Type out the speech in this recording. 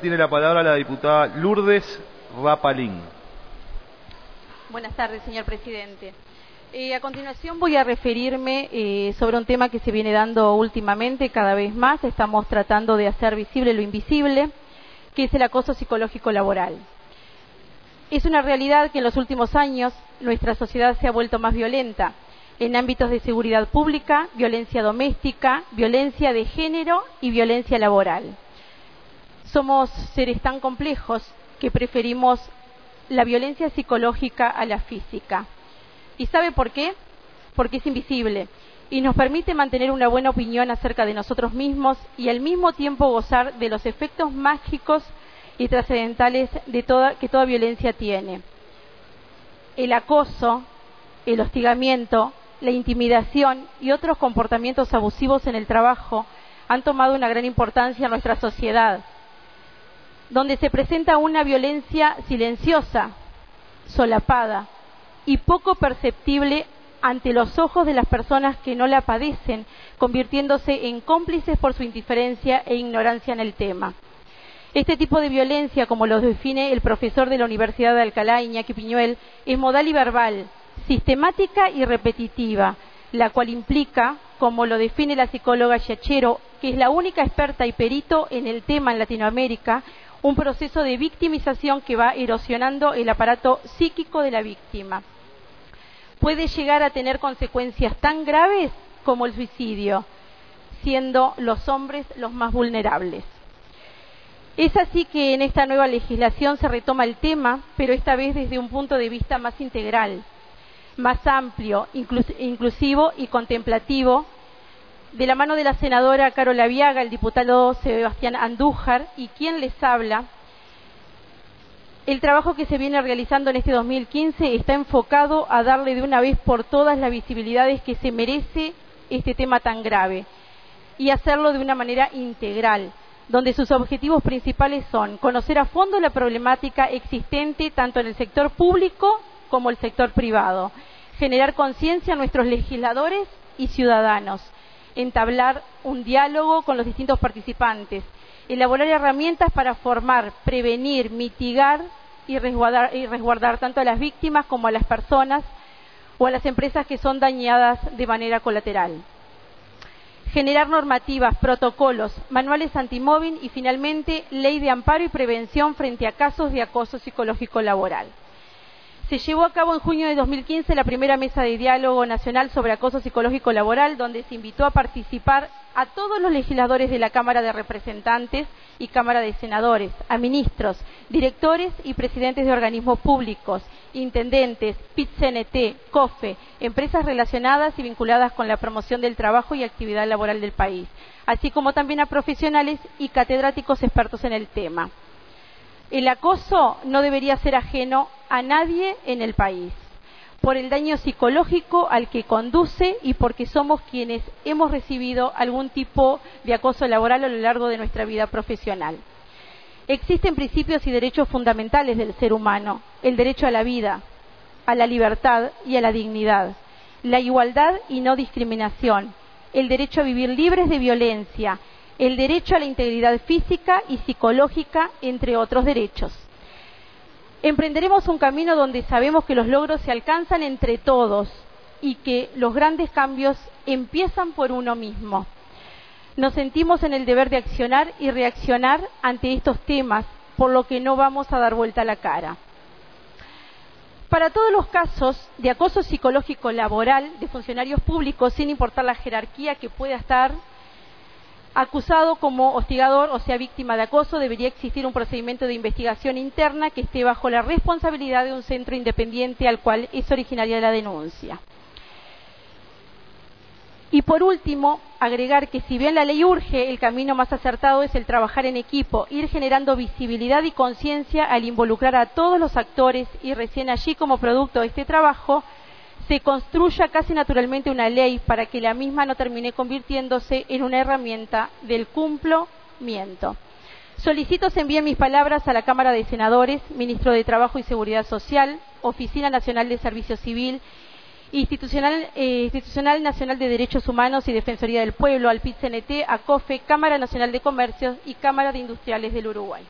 Tiene la palabra la diputada Lourdes Rapalín. Buenas tardes, señor presidente. Eh, a continuación voy a referirme eh, sobre un tema que se viene dando últimamente cada vez más. Estamos tratando de hacer visible lo invisible, que es el acoso psicológico laboral. Es una realidad que en los últimos años nuestra sociedad se ha vuelto más violenta en ámbitos de seguridad pública, violencia doméstica, violencia de género y violencia laboral somos seres tan complejos que preferimos la violencia psicológica a la física. ¿Y sabe por qué? Porque es invisible y nos permite mantener una buena opinión acerca de nosotros mismos y al mismo tiempo gozar de los efectos mágicos y trascendentales que toda violencia tiene. El acoso, el hostigamiento, la intimidación y otros comportamientos abusivos en el trabajo han tomado una gran importancia en nuestra sociedad donde se presenta una violencia silenciosa, solapada y poco perceptible ante los ojos de las personas que no la padecen, convirtiéndose en cómplices por su indiferencia e ignorancia en el tema. Este tipo de violencia, como lo define el profesor de la Universidad de Alcalá, Iñaki Piñuel, es modal y verbal, sistemática y repetitiva, la cual implica, como lo define la psicóloga Yachero, que es la única experta y perito en el tema en Latinoamérica, un proceso de victimización que va erosionando el aparato psíquico de la víctima. Puede llegar a tener consecuencias tan graves como el suicidio, siendo los hombres los más vulnerables. Es así que en esta nueva legislación se retoma el tema, pero esta vez desde un punto de vista más integral, más amplio, inclusivo y contemplativo, de la mano de la senadora Carola Viaga, el diputado Sebastián Andújar y quien les habla, el trabajo que se viene realizando en este 2015 está enfocado a darle de una vez por todas las visibilidades que se merece este tema tan grave y hacerlo de una manera integral, donde sus objetivos principales son conocer a fondo la problemática existente tanto en el sector público como el sector privado, generar conciencia a nuestros legisladores y ciudadanos, entablar un diálogo con los distintos participantes, elaborar herramientas para formar, prevenir, mitigar y resguardar, y resguardar tanto a las víctimas como a las personas o a las empresas que son dañadas de manera colateral. Generar normativas, protocolos, manuales antimóvil y finalmente ley de amparo y prevención frente a casos de acoso psicológico laboral. Se llevó a cabo en junio de 2015 la primera mesa de diálogo nacional sobre acoso psicológico laboral, donde se invitó a participar a todos los legisladores de la Cámara de Representantes y Cámara de Senadores, a ministros, directores y presidentes de organismos públicos, intendentes, PIT-CNT, COFE, empresas relacionadas y vinculadas con la promoción del trabajo y actividad laboral del país, así como también a profesionales y catedráticos expertos en el tema. El acoso no debería ser ajeno a nadie en el país por el daño psicológico al que conduce y porque somos quienes hemos recibido algún tipo de acoso laboral a lo largo de nuestra vida profesional. Existen principios y derechos fundamentales del ser humano, el derecho a la vida, a la libertad y a la dignidad, la igualdad y no discriminación, el derecho a vivir libres de violencia, el derecho a la integridad física y psicológica, entre otros derechos. Emprenderemos un camino donde sabemos que los logros se alcanzan entre todos y que los grandes cambios empiezan por uno mismo. Nos sentimos en el deber de accionar y reaccionar ante estos temas, por lo que no vamos a dar vuelta la cara. Para todos los casos de acoso psicológico laboral de funcionarios públicos, sin importar la jerarquía que pueda estar acusado como hostigador o sea víctima de acoso, debería existir un procedimiento de investigación interna que esté bajo la responsabilidad de un centro independiente al cual es originaria la denuncia. Y por último, agregar que si bien la ley urge, el camino más acertado es el trabajar en equipo, ir generando visibilidad y conciencia al involucrar a todos los actores y recién allí como producto de este trabajo se construya casi naturalmente una ley para que la misma no termine convirtiéndose en una herramienta del cumplimiento. Solicito se envíen mis palabras a la Cámara de Senadores, Ministro de Trabajo y Seguridad Social, Oficina Nacional de Servicio Civil, Institucional, eh, Nacional de Derechos Humanos y Defensoría del Pueblo, al PIT-CNT, a COFE, Cámara Nacional de Comercio y Cámara de Industriales del Uruguay.